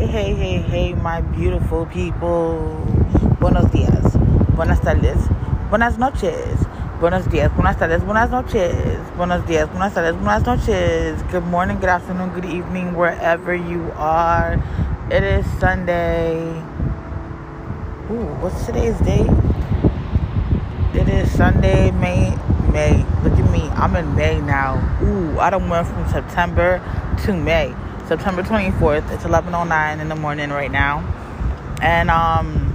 Hey, hey, hey, hey, my beautiful people. Buenos días. Buenas tardes. Buenas noches. Buenos días. Buenas tardes. Buenas noches. Buenos días. Buenas tardes. Buenas noches. Good morning, good afternoon, good evening, wherever you are. It is Sunday. Ooh, what's today's date? It is Sunday, May. May. Look at me. I'm in May now. Ooh, I done went from September to May. September 24th. It's 11:09 in the morning right now, and um,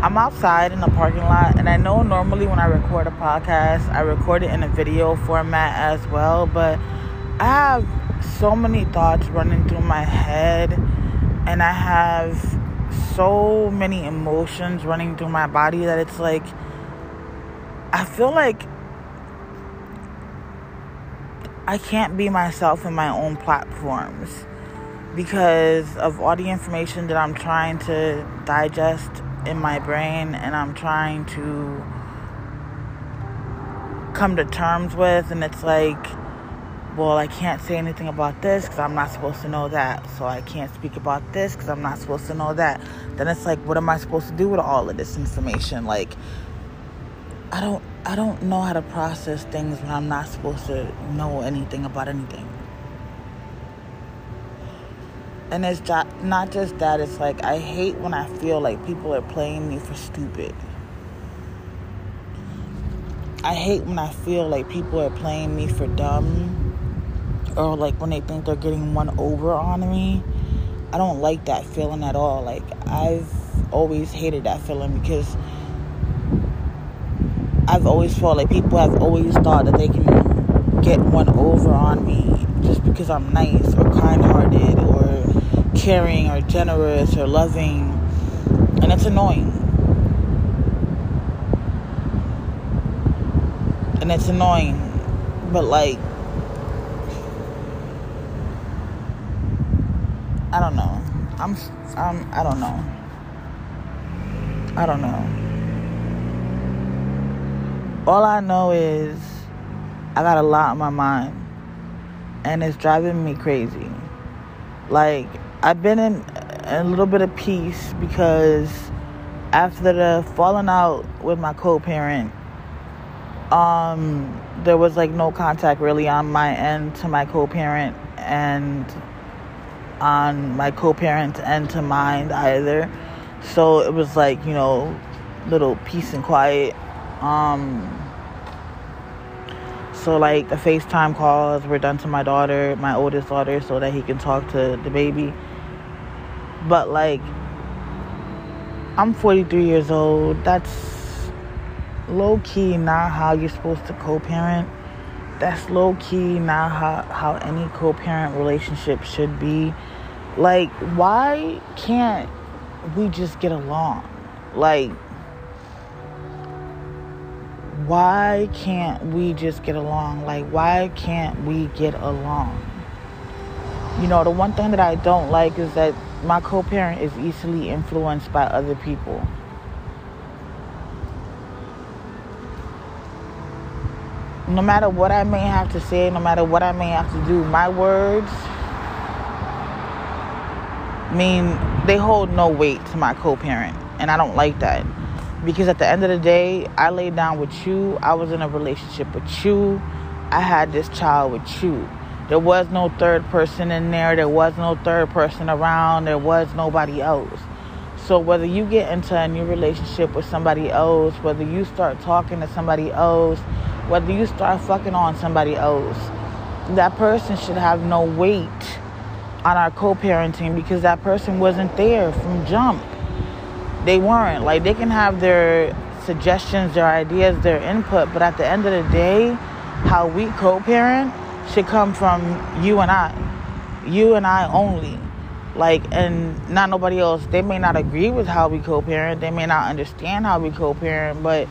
I'm outside in the parking lot. And I know normally when I record a podcast, I record it in a video format as well, but I have so many thoughts running through my head, and I have so many emotions running through my body that it's like I feel like I can't be myself in my own platforms because of all the information that I'm trying to digest in my brain and I'm trying to come to terms with. And it's like, well, I can't say anything about this because I'm not supposed to know that. So I can't speak about this because I'm not supposed to know that. Then it's like, what am I supposed to do with all of this information? Like, I don't I don't know how to process things when I'm not supposed to know anything about anything. And it's not just that, it's like I hate when I feel like people are playing me for stupid. I hate when I feel like people are playing me for dumb or like when they think they're getting one over on me. I don't like that feeling at all. Like I've always hated that feeling because I've always felt like people have always thought that they can get one over on me just because I'm nice or kind hearted or caring or generous or loving. And it's annoying. And it's annoying. But like, I don't know. I'm, I'm, I don't know. I don't know. All I know is I got a lot on my mind and it's driving me crazy. Like, I've been in a little bit of peace because after the falling out with my co-parent, um, there was like no contact really on my end to my co-parent and on my co-parent's end to mine either. So it was like, you know, little peace and quiet um, so like the FaceTime calls were done to my daughter, my oldest daughter, so that he can talk to the baby. But like I'm 43 years old. That's low key not how you're supposed to co-parent. That's low key not how, how any co-parent relationship should be. Like, why can't we just get along? Like, why can't we just get along? Like, why can't we get along? You know, the one thing that I don't like is that my co parent is easily influenced by other people. No matter what I may have to say, no matter what I may have to do, my words mean they hold no weight to my co parent. And I don't like that because at the end of the day, I laid down with you. I was in a relationship with you. I had this child with you. There was no third person in there. There was no third person around. There was nobody else. So whether you get into a new relationship with somebody else, whether you start talking to somebody else, whether you start fucking on somebody else, that person should have no weight on our co-parenting because that person wasn't there from jump they weren't. Like they can have their suggestions, their ideas, their input, but at the end of the day, how we co-parent should come from you and I. You and I only. Like and not nobody else. They may not agree with how we co-parent. They may not understand how we co-parent, but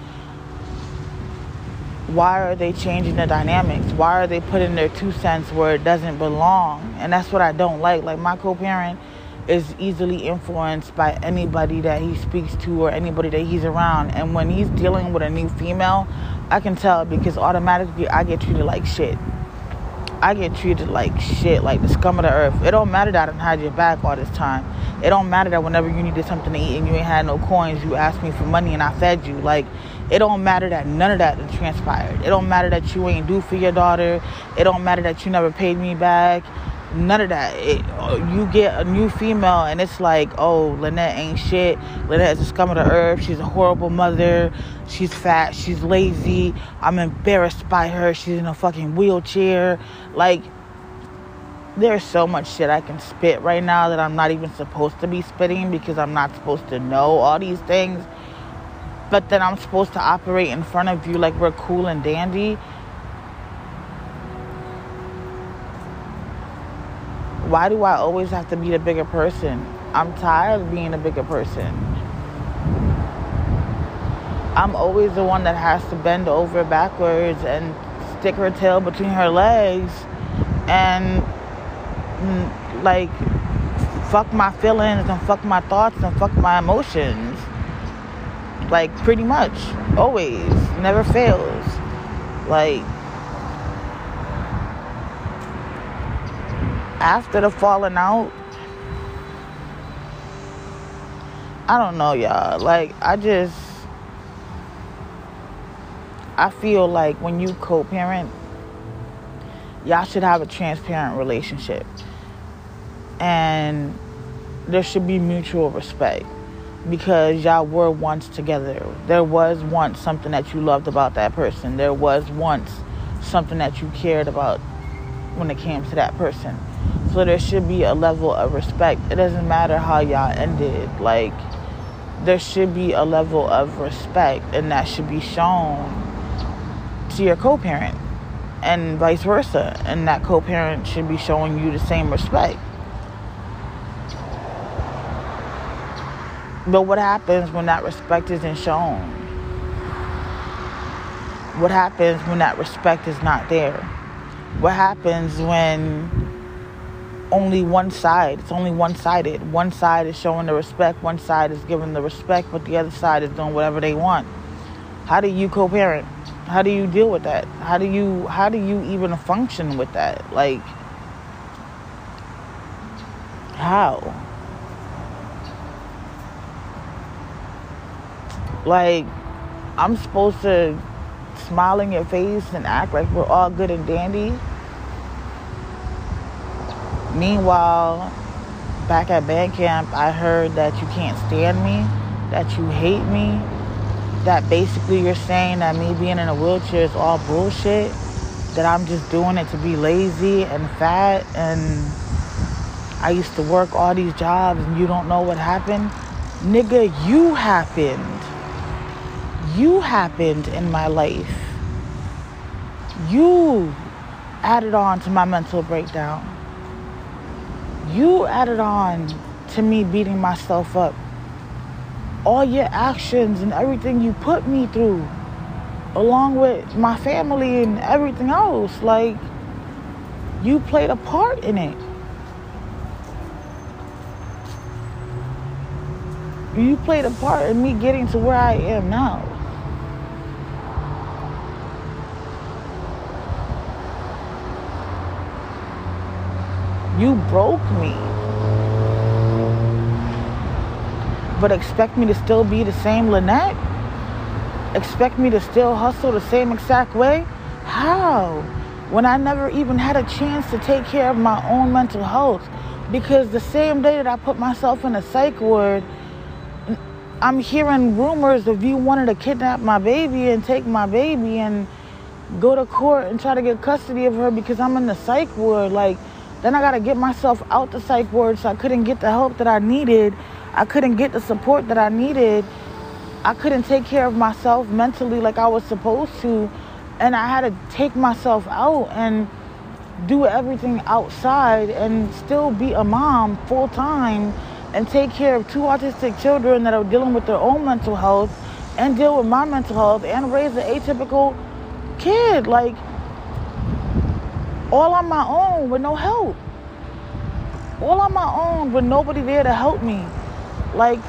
why are they changing the dynamics? Why are they putting their two cents where it doesn't belong? And that's what I don't like. Like my co-parent is easily influenced by anybody that he speaks to or anybody that he's around. And when he's dealing with a new female, I can tell because automatically I get treated like shit. I get treated like shit, like the scum of the earth. It don't matter that I didn't hide your back all this time. It don't matter that whenever you needed something to eat and you ain't had no coins, you asked me for money and I fed you. Like, it don't matter that none of that transpired. It don't matter that you ain't do for your daughter. It don't matter that you never paid me back. None of that. It, you get a new female and it's like, oh, Lynette ain't shit. Lynette is a scum of the earth. She's a horrible mother. She's fat. She's lazy. I'm embarrassed by her. She's in a fucking wheelchair. Like, there's so much shit I can spit right now that I'm not even supposed to be spitting because I'm not supposed to know all these things. But then I'm supposed to operate in front of you like we're cool and dandy Why do I always have to be the bigger person? I'm tired of being a bigger person. I'm always the one that has to bend over backwards and stick her tail between her legs and mm, like fuck my feelings and fuck my thoughts and fuck my emotions. Like pretty much. Always. Never fails. Like after the falling out, I don't know, y'all. Like, I just, I feel like when you co parent, y'all should have a transparent relationship. And there should be mutual respect because y'all were once together. There was once something that you loved about that person. There was once something that you cared about when it came to that person. So there should be a level of respect. It doesn't matter how y'all ended. Like, there should be a level of respect, and that should be shown to your co parent, and vice versa. And that co parent should be showing you the same respect. But what happens when that respect isn't shown? What happens when that respect is not there? what happens when only one side. It's only one sided one side is showing the respect. One side is giving the respect but the other side is doing whatever they want. How do you co-parent? How do you deal with that? How do you how do you even function with that? Like how? Like i'm supposed to smile in your face and act like we're all good and dandy. Meanwhile, back at band camp, I heard that you can't stand me, that you hate me, that basically you're saying that me being in a wheelchair is all bullshit, that I'm just doing it to be lazy and fat, and I used to work all these jobs and you don't know what happened. Nigga, you happened you happened in my life. You added on to my mental breakdown. You added on to me beating myself up. All your actions and everything you put me through, along with my family and everything else, like, you played a part in it. You played a part in me getting to where I am now. You broke me. But expect me to still be the same Lynette? Expect me to still hustle the same exact way? How? When I never even had a chance to take care of my own mental health. Because the same day that I put myself in a psych ward, I'm hearing rumors of you wanting to kidnap my baby and take my baby and go to court and try to get custody of her because I'm in the psych ward. Like, then I got to get myself out the psych ward so I couldn't get the help that I needed. I couldn't get the support that I needed. I couldn't take care of myself mentally like I was supposed to. And I had to take myself out and do everything outside and still be a mom full time and take care of two autistic children that are dealing with their own mental health and deal with my mental health and raise an atypical kid. Like, all on my own with no help. All on my own with nobody there to help me. Like,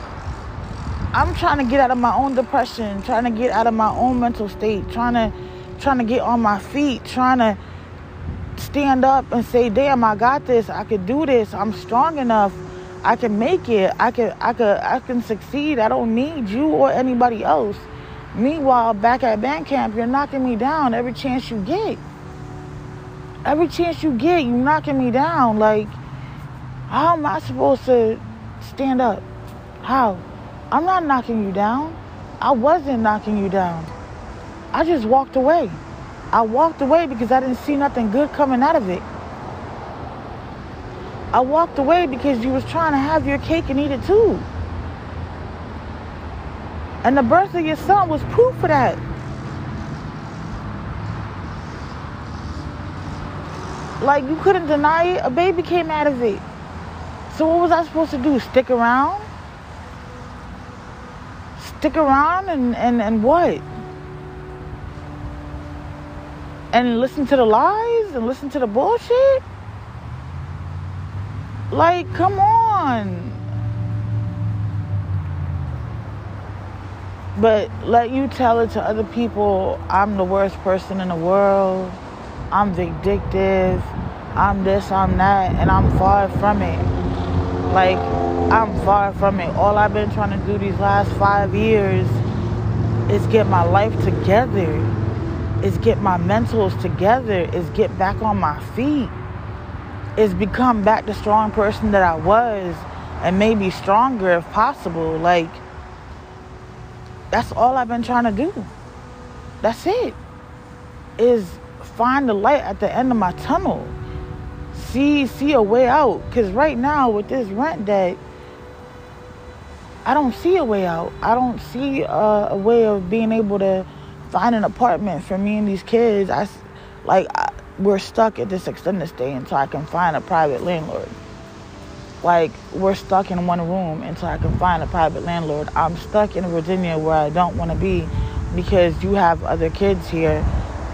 I'm trying to get out of my own depression, trying to get out of my own mental state, trying to trying to get on my feet, trying to stand up and say, "Damn, I got this. I could do this. I'm strong enough. I can make it. I can I can I can succeed. I don't need you or anybody else." Meanwhile, back at band camp, you're knocking me down every chance you get. Every chance you get, you knocking me down. Like, how am I supposed to stand up? How? I'm not knocking you down. I wasn't knocking you down. I just walked away. I walked away because I didn't see nothing good coming out of it. I walked away because you was trying to have your cake and eat it too. And the birth of your son was proof of that. Like you couldn't deny it. A baby came out of it. So what was I supposed to do? Stick around? Stick around and, and, and what? And listen to the lies and listen to the bullshit? Like, come on. But let you tell it to other people I'm the worst person in the world. I'm vindictive. I'm this, I'm that, and I'm far from it. Like, I'm far from it. All I've been trying to do these last five years is get my life together, is get my mentals together, is get back on my feet, is become back the strong person that I was, and maybe stronger if possible. Like, that's all I've been trying to do. That's it. Is find the light at the end of my tunnel. See see a way out. Cause right now with this rent debt, I don't see a way out. I don't see a, way of being able to find an apartment for me and these kids. I like I, we're stuck at this extended stay until I can find a private landlord like we're stuck in one room until I can find a private landlord. I'm stuck in Virginia where I don't want to be because you have other kids here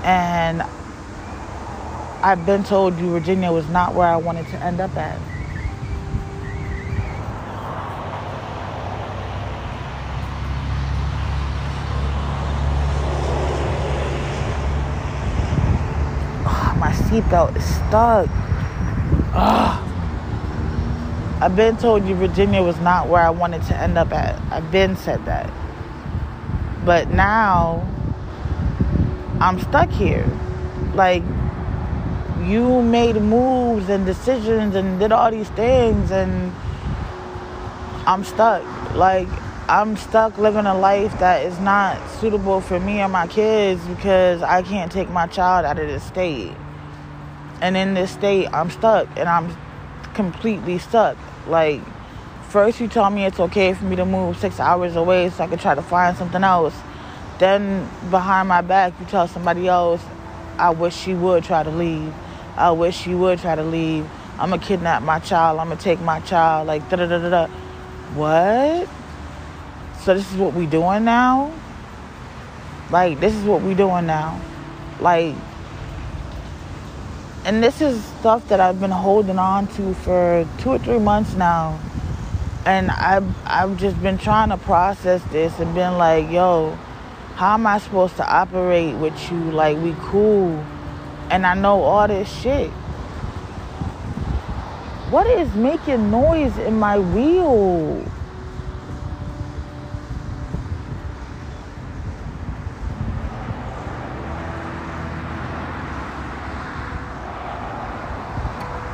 and I've been told you Virginia was not where I wanted to end up at. Oh, my seatbelt is stuck. Ugh. I've been told you Virginia was not where I wanted to end up at. I've been said that. But now I'm stuck here. Like you made moves and decisions and did all these things and I'm stuck. Like I'm stuck living a life that is not suitable for me and my kids because I can't take my child out of this state. And in this state, I'm stuck and I'm completely stuck. Like, first you told me it's okay for me to move six hours away so I could try to find something else. Then behind my back, you tell somebody else, I wish she would try to leave. I wish she would try to leave. I'm gonna kidnap my child. I'm gonna take my child. Like da da da da da. What? So this is what we doing now? Like this is what we doing now? Like and this is stuff that I've been holding on to for two or three months now. And I've, I've just been trying to process this and been like, yo, how am I supposed to operate with you? Like, we cool. And I know all this shit. What is making noise in my wheel?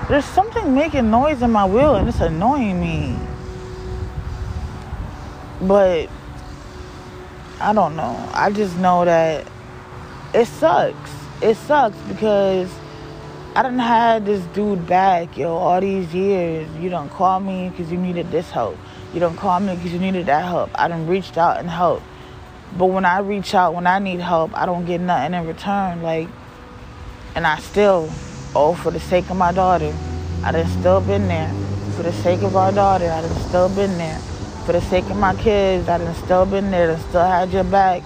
There's something making noise in my wheel and it's annoying me. But I don't know. I just know that it sucks. It sucks because I done had this dude back, yo, all these years. You don't call me because you needed this help. You don't call me because you needed that help. I done reached out and helped. But when I reach out, when I need help, I don't get nothing in return. Like, and I still Oh, for the sake of my daughter, I done still been there. For the sake of our daughter, I done still been there. For the sake of my kids, I done still been there. I still had your back.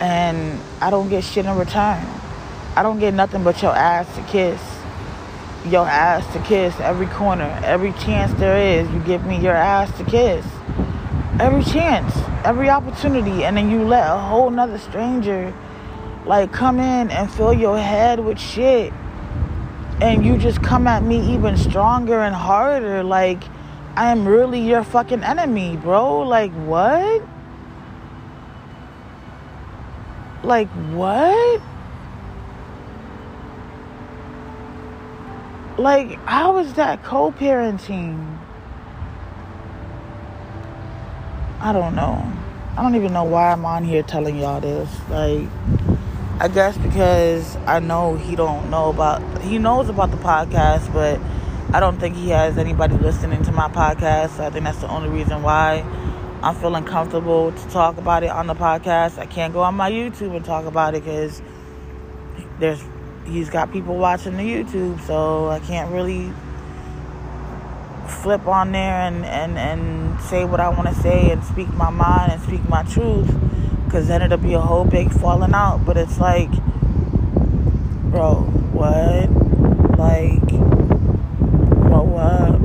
And I don't get shit in return. I don't get nothing but your ass to kiss. Your ass to kiss every corner. Every chance there is, you give me your ass to kiss. Every chance, every opportunity. And then you let a whole nother stranger like come in and fill your head with shit and you just come at me even stronger and harder like I am really your fucking enemy, bro. Like what? Like what? Like how is that co-parenting? I don't know. I don't even know why I'm on here telling y'all this. Like I guess because I know he don't know about he knows about the podcast, but I don't think he has anybody listening to my podcast. So I think that's the only reason why I'm feeling comfortable to talk about it on the podcast. I can't go on my YouTube and talk about it because there's he's got people watching the YouTube, so I can't really flip on there and, and, and say what I want to say and speak my mind and speak my truth because then it'll be a whole big falling out. But it's like, bro, what? Like, grow up.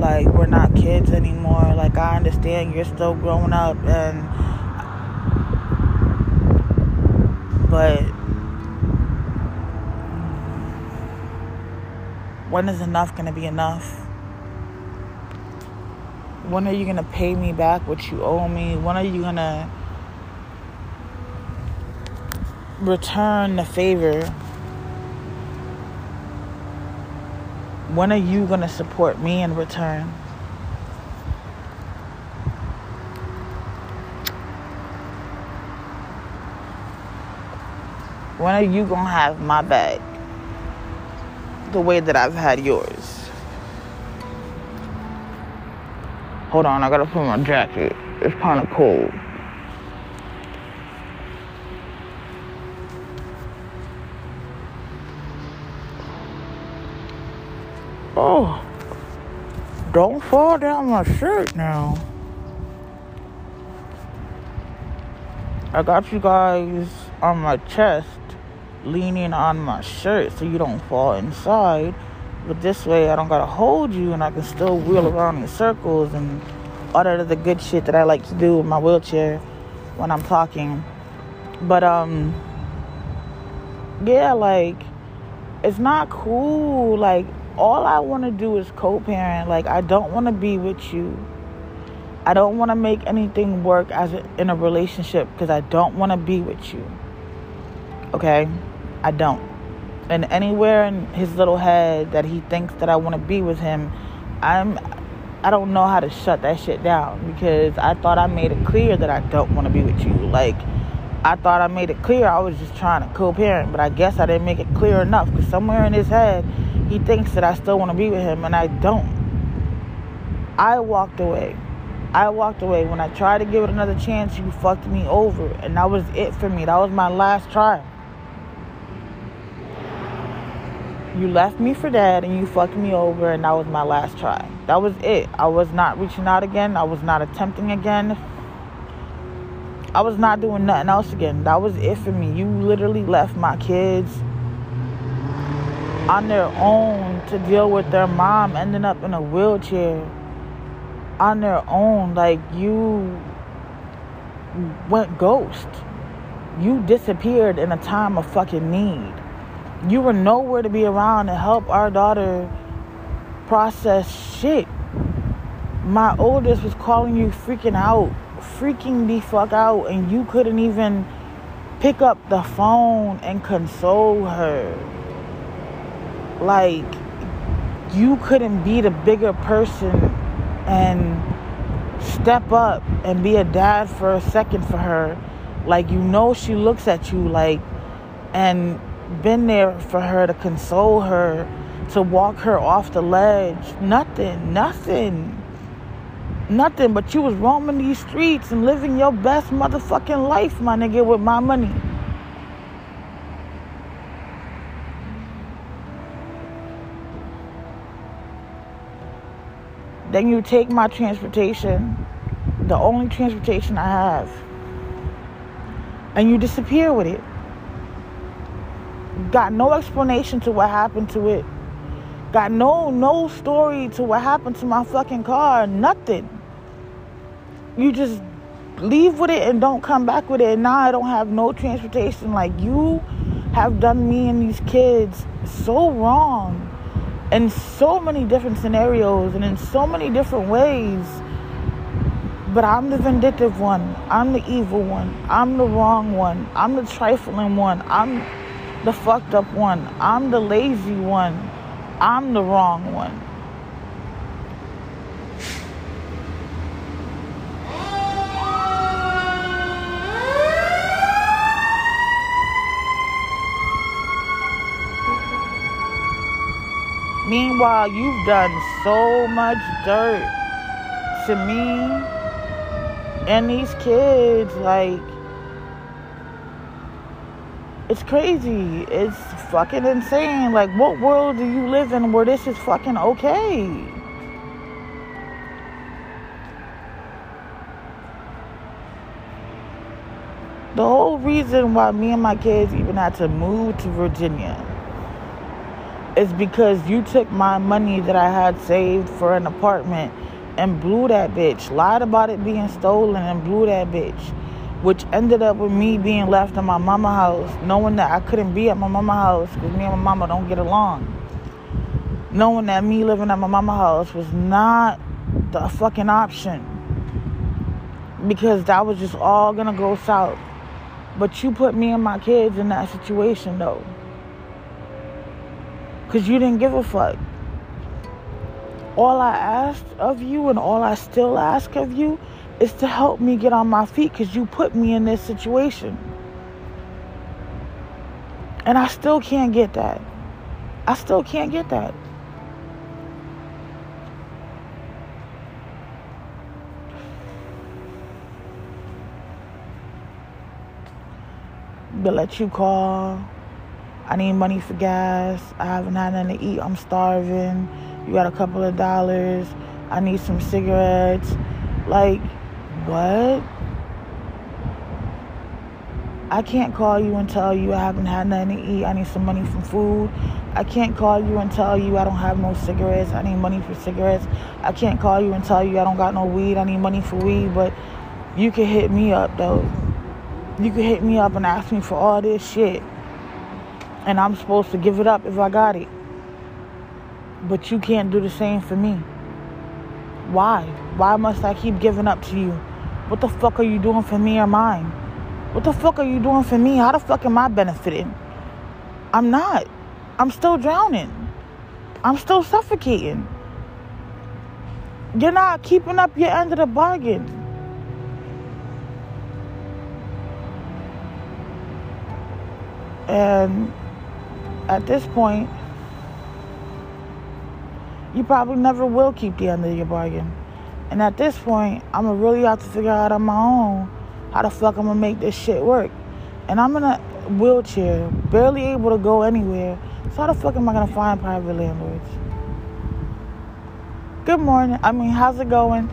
Like, we're not kids anymore. Like, I understand you're still growing up and, but when is enough going to be enough? When are you going to pay me back what you owe me? When are you going to return the favor? When are you going to support me in return? When are you going to have my back the way that I've had yours? Hold on, I gotta put my jacket. It's kind of cold. Oh, don't fall down my shirt now. I got you guys on my chest, leaning on my shirt so you don't fall inside. But this way, I don't gotta hold you and I can still wheel around in circles and all that other good shit that I like to do in my wheelchair when I'm talking. But, um, yeah, like, it's not cool. Like, all I want to do is co-parent. Like I don't want to be with you. I don't want to make anything work as a, in a relationship because I don't want to be with you. Okay? I don't. And anywhere in his little head that he thinks that I want to be with him, I'm I don't know how to shut that shit down because I thought I made it clear that I don't want to be with you. Like I thought I made it clear I was just trying to co-parent, but I guess I didn't make it clear enough because somewhere in his head he thinks that I still want to be with him, and I don't. I walked away. I walked away. When I tried to give it another chance, you fucked me over. And that was it for me. That was my last try. You left me for dead and you fucked me over, and that was my last try. That was it. I was not reaching out again. I was not attempting again. I was not doing nothing else again. That was it for me. You literally left my kids on their own to deal with their mom ending up in a wheelchair on their own. Like you went ghost. You disappeared in a time of fucking need. You were nowhere to be around to help our daughter process shit. My oldest was calling you freaking out, freaking the fuck out, and you couldn't even pick up the phone and console her like you couldn't be the bigger person and step up and be a dad for a second for her like you know she looks at you like and been there for her to console her to walk her off the ledge. Nothing nothing. Nothing but you was roaming these streets and living your best motherfucking life my nigga with my money. Then you take my transportation, the only transportation I have, and you disappear with it. Got no explanation to what happened to it. Got no no story to what happened to my fucking car. Nothing. You just leave with it and don't come back with it. And now I don't have no transportation. Like you have done me and these kids so wrong in so many different scenarios and in so many different ways. But I'm the vindictive one. I'm the evil one. I'm the wrong one. I'm the trifling one. I'm the fucked up one. I'm the lazy one. I'm the wrong one. Meanwhile, you've done so much dirt to me and these kids. Like, it's crazy. It's fucking insane. Like, what world do you live in where this is fucking okay? The whole reason why me and my kids even had to move to Virginia is because you took my money that I had saved for an apartment and blew that bitch. Lied about it being stolen and blew that bitch. Which ended up with me being left in my mama house, knowing that I couldn't be at my mama house because me and my mama don't get along. Knowing that me living at my mama house was not the fucking option. Because that was just all gonna go south. But you put me and my kids in that situation though. Because you didn't give a fuck. All I asked of you and all I still ask of you is to help me get on my feet because you put me in this situation. And I still can't get that. I still can't get that. But let you call I need money for gas. I haven't had nothing to eat. I'm starving. You got a couple of dollars. I need some cigarettes. Like, what? I can't call you and tell you I haven't had nothing to eat. I need some money from food. I can't call you and tell you I don't have no cigarettes. I need money for cigarettes. I can't call you and tell you I don't got no weed. I need money for weed. But you can hit me up though. You can hit me up and ask me for all this shit and I'm supposed to give it up if I got it. But you can't do the same for me. Why? Why must I keep giving up to you? What the fuck are you doing for me or mine? What the fuck are you doing for me? How the fuck am I benefiting? I'm not. I'm still drowning. I'm still suffocating. You're not keeping up your end of the bargain. And at this point, you probably never will keep the end of your bargain. And at this point, I'm gonna really have to figure out on my own how the fuck I'm gonna make this shit work. And I'm in a wheelchair, barely able to go anywhere. So how the fuck am I gonna find private landlords? Good morning. I mean, how's it going?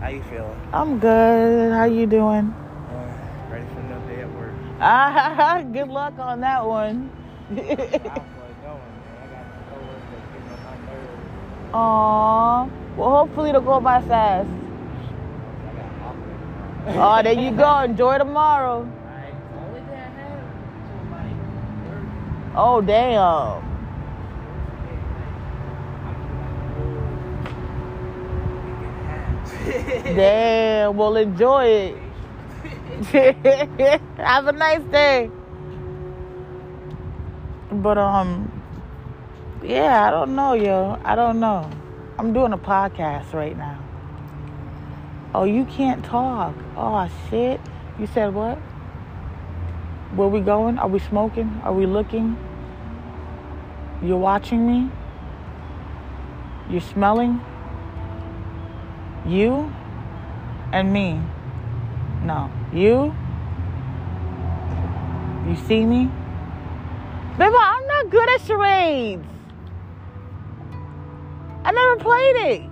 How you feeling? I'm good. How you doing? Uh, ready for another day at work. Ah, good luck on that one. Aww. Well, hopefully it'll go by fast. Oh, there you go. Enjoy tomorrow. Oh, damn. damn. Well, enjoy it. Have a nice day. But um, yeah, I don't know, yo. I don't know. I'm doing a podcast right now. Oh, you can't talk. Oh shit. You said what? Where we going? Are we smoking? Are we looking? You're watching me? You're smelling? You and me. No. You? You see me? Baby, I'm not good at charades. I never played it.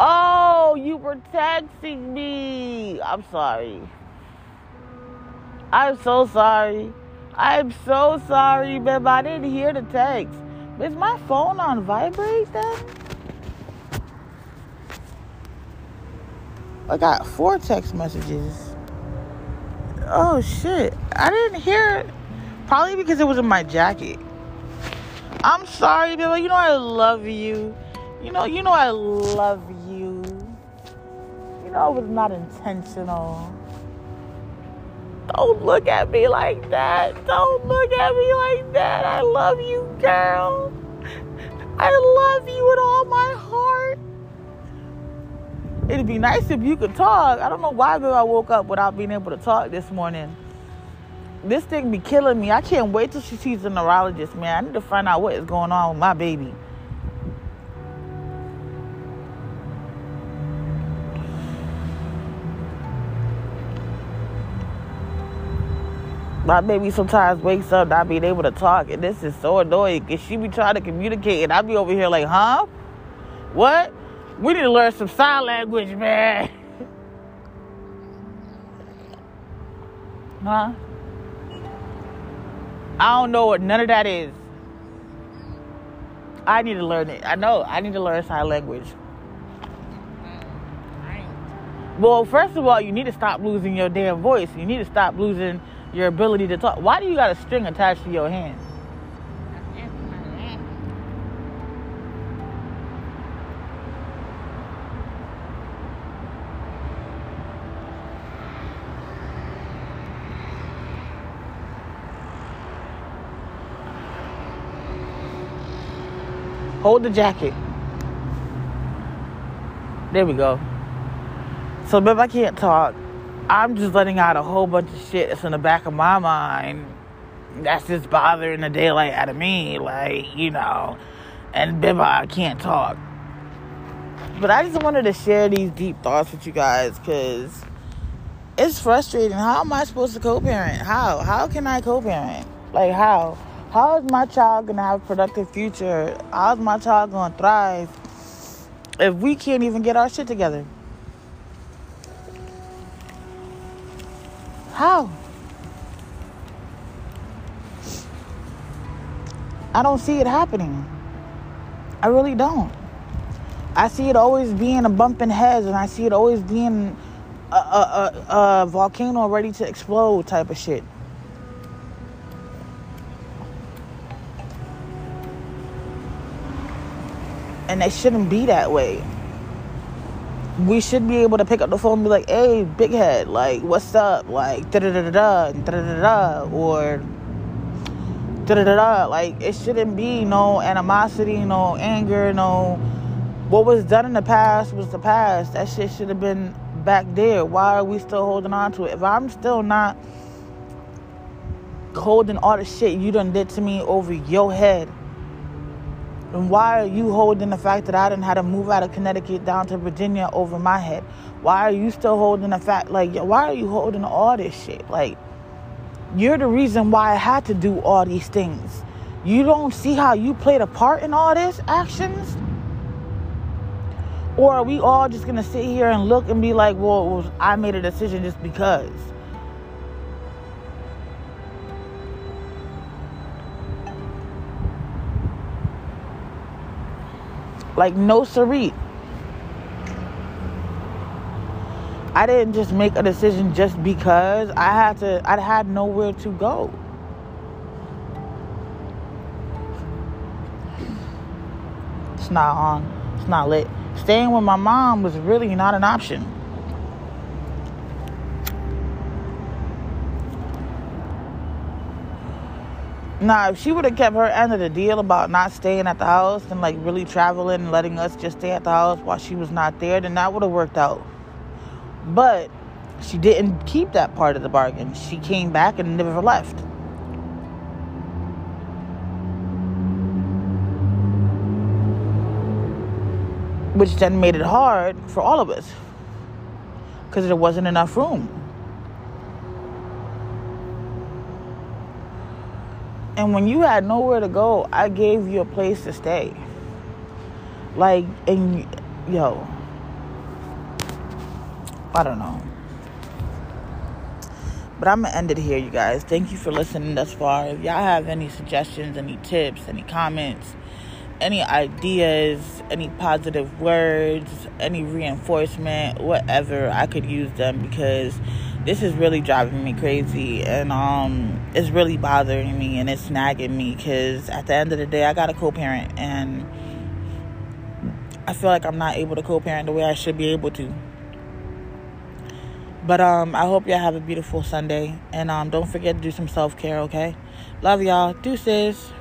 Oh, you were texting me. I'm sorry. I'm so sorry. I'm so sorry, babe. I didn't hear the text. Is my phone on vibrate then? I got four text messages. Oh shit. I didn't hear it. Probably because it was in my jacket. I'm sorry, baby. You know I love you. You know, you know I love you. You know it was not intentional. Don't look at me like that. Don't look at me like that. I love you, girl. I love you with all my heart. It'd be nice if you could talk. I don't know why girl I woke up without being able to talk this morning. This thing be killing me. I can't wait till she sees a neurologist, man. I need to find out what is going on with my baby. my baby sometimes wakes up not being able to talk, and this is so annoying. Cause she be trying to communicate, and I be over here like, huh? What? We need to learn some sign language, man. huh? I don't know what none of that is. I need to learn it. I know. I need to learn sign language. Well, first of all, you need to stop losing your damn voice. You need to stop losing your ability to talk. Why do you got a string attached to your hand? Hold the jacket. There we go. So, if I can't talk, I'm just letting out a whole bunch of shit that's in the back of my mind that's just bothering the daylight out of me. Like, you know, and Biba, I can't talk. But I just wanted to share these deep thoughts with you guys because it's frustrating. How am I supposed to co parent? How? How can I co parent? Like, how? How is my child to have a productive future? How's my child to thrive if we can't even get our shit together? How? I don't see it happening. I really don't. I see it always being a bumping heads, and I see it always being a, a, a, a volcano ready to explode type of shit. And it shouldn't be that way we should be able to pick up the phone and be like, hey, big head, like, what's up? Like, da da da da da da da or da da da da. Like, it shouldn't be no animosity, no anger, no. What was done in the past was the past. That shit should have been back there. Why are we still holding on to it? If I'm still not holding all the shit you done did to me over your head and why are you holding the fact that I didn't have to move out of Connecticut down to Virginia over my head? Why are you still holding the fact, like, why are you holding all this shit? Like, you're the reason why I had to do all these things. You don't see how you played a part in all this actions? Or are we all just gonna sit here and look and be like, well, I made a decision just because? Like, no siree. I didn't just make a decision just because I had to, I had nowhere to go. It's not on, it's not lit. Staying with my mom was really not an option. Nah, if she would have kept her end of the deal about not staying at the house and like really traveling and letting us just stay at the house while she was not there, then that would have worked out. But she didn't keep that part of the bargain. She came back and never left. Which then made it hard for all of us because there wasn't enough room. And when you had nowhere to go, I gave you a place to stay. Like, and yo, I don't know. But I'm gonna end it here, you guys. Thank you for listening thus far. If y'all have any suggestions, any tips, any comments, any ideas, any positive words, any reinforcement, whatever, I could use them because this is really driving me crazy and um it's really bothering me and it's nagging me because at the end of the day i got a co-parent and i feel like i'm not able to co-parent the way i should be able to. But um i hope y'all have a beautiful sunday and um don't forget to do some self-care okay? Love y'all. Deuces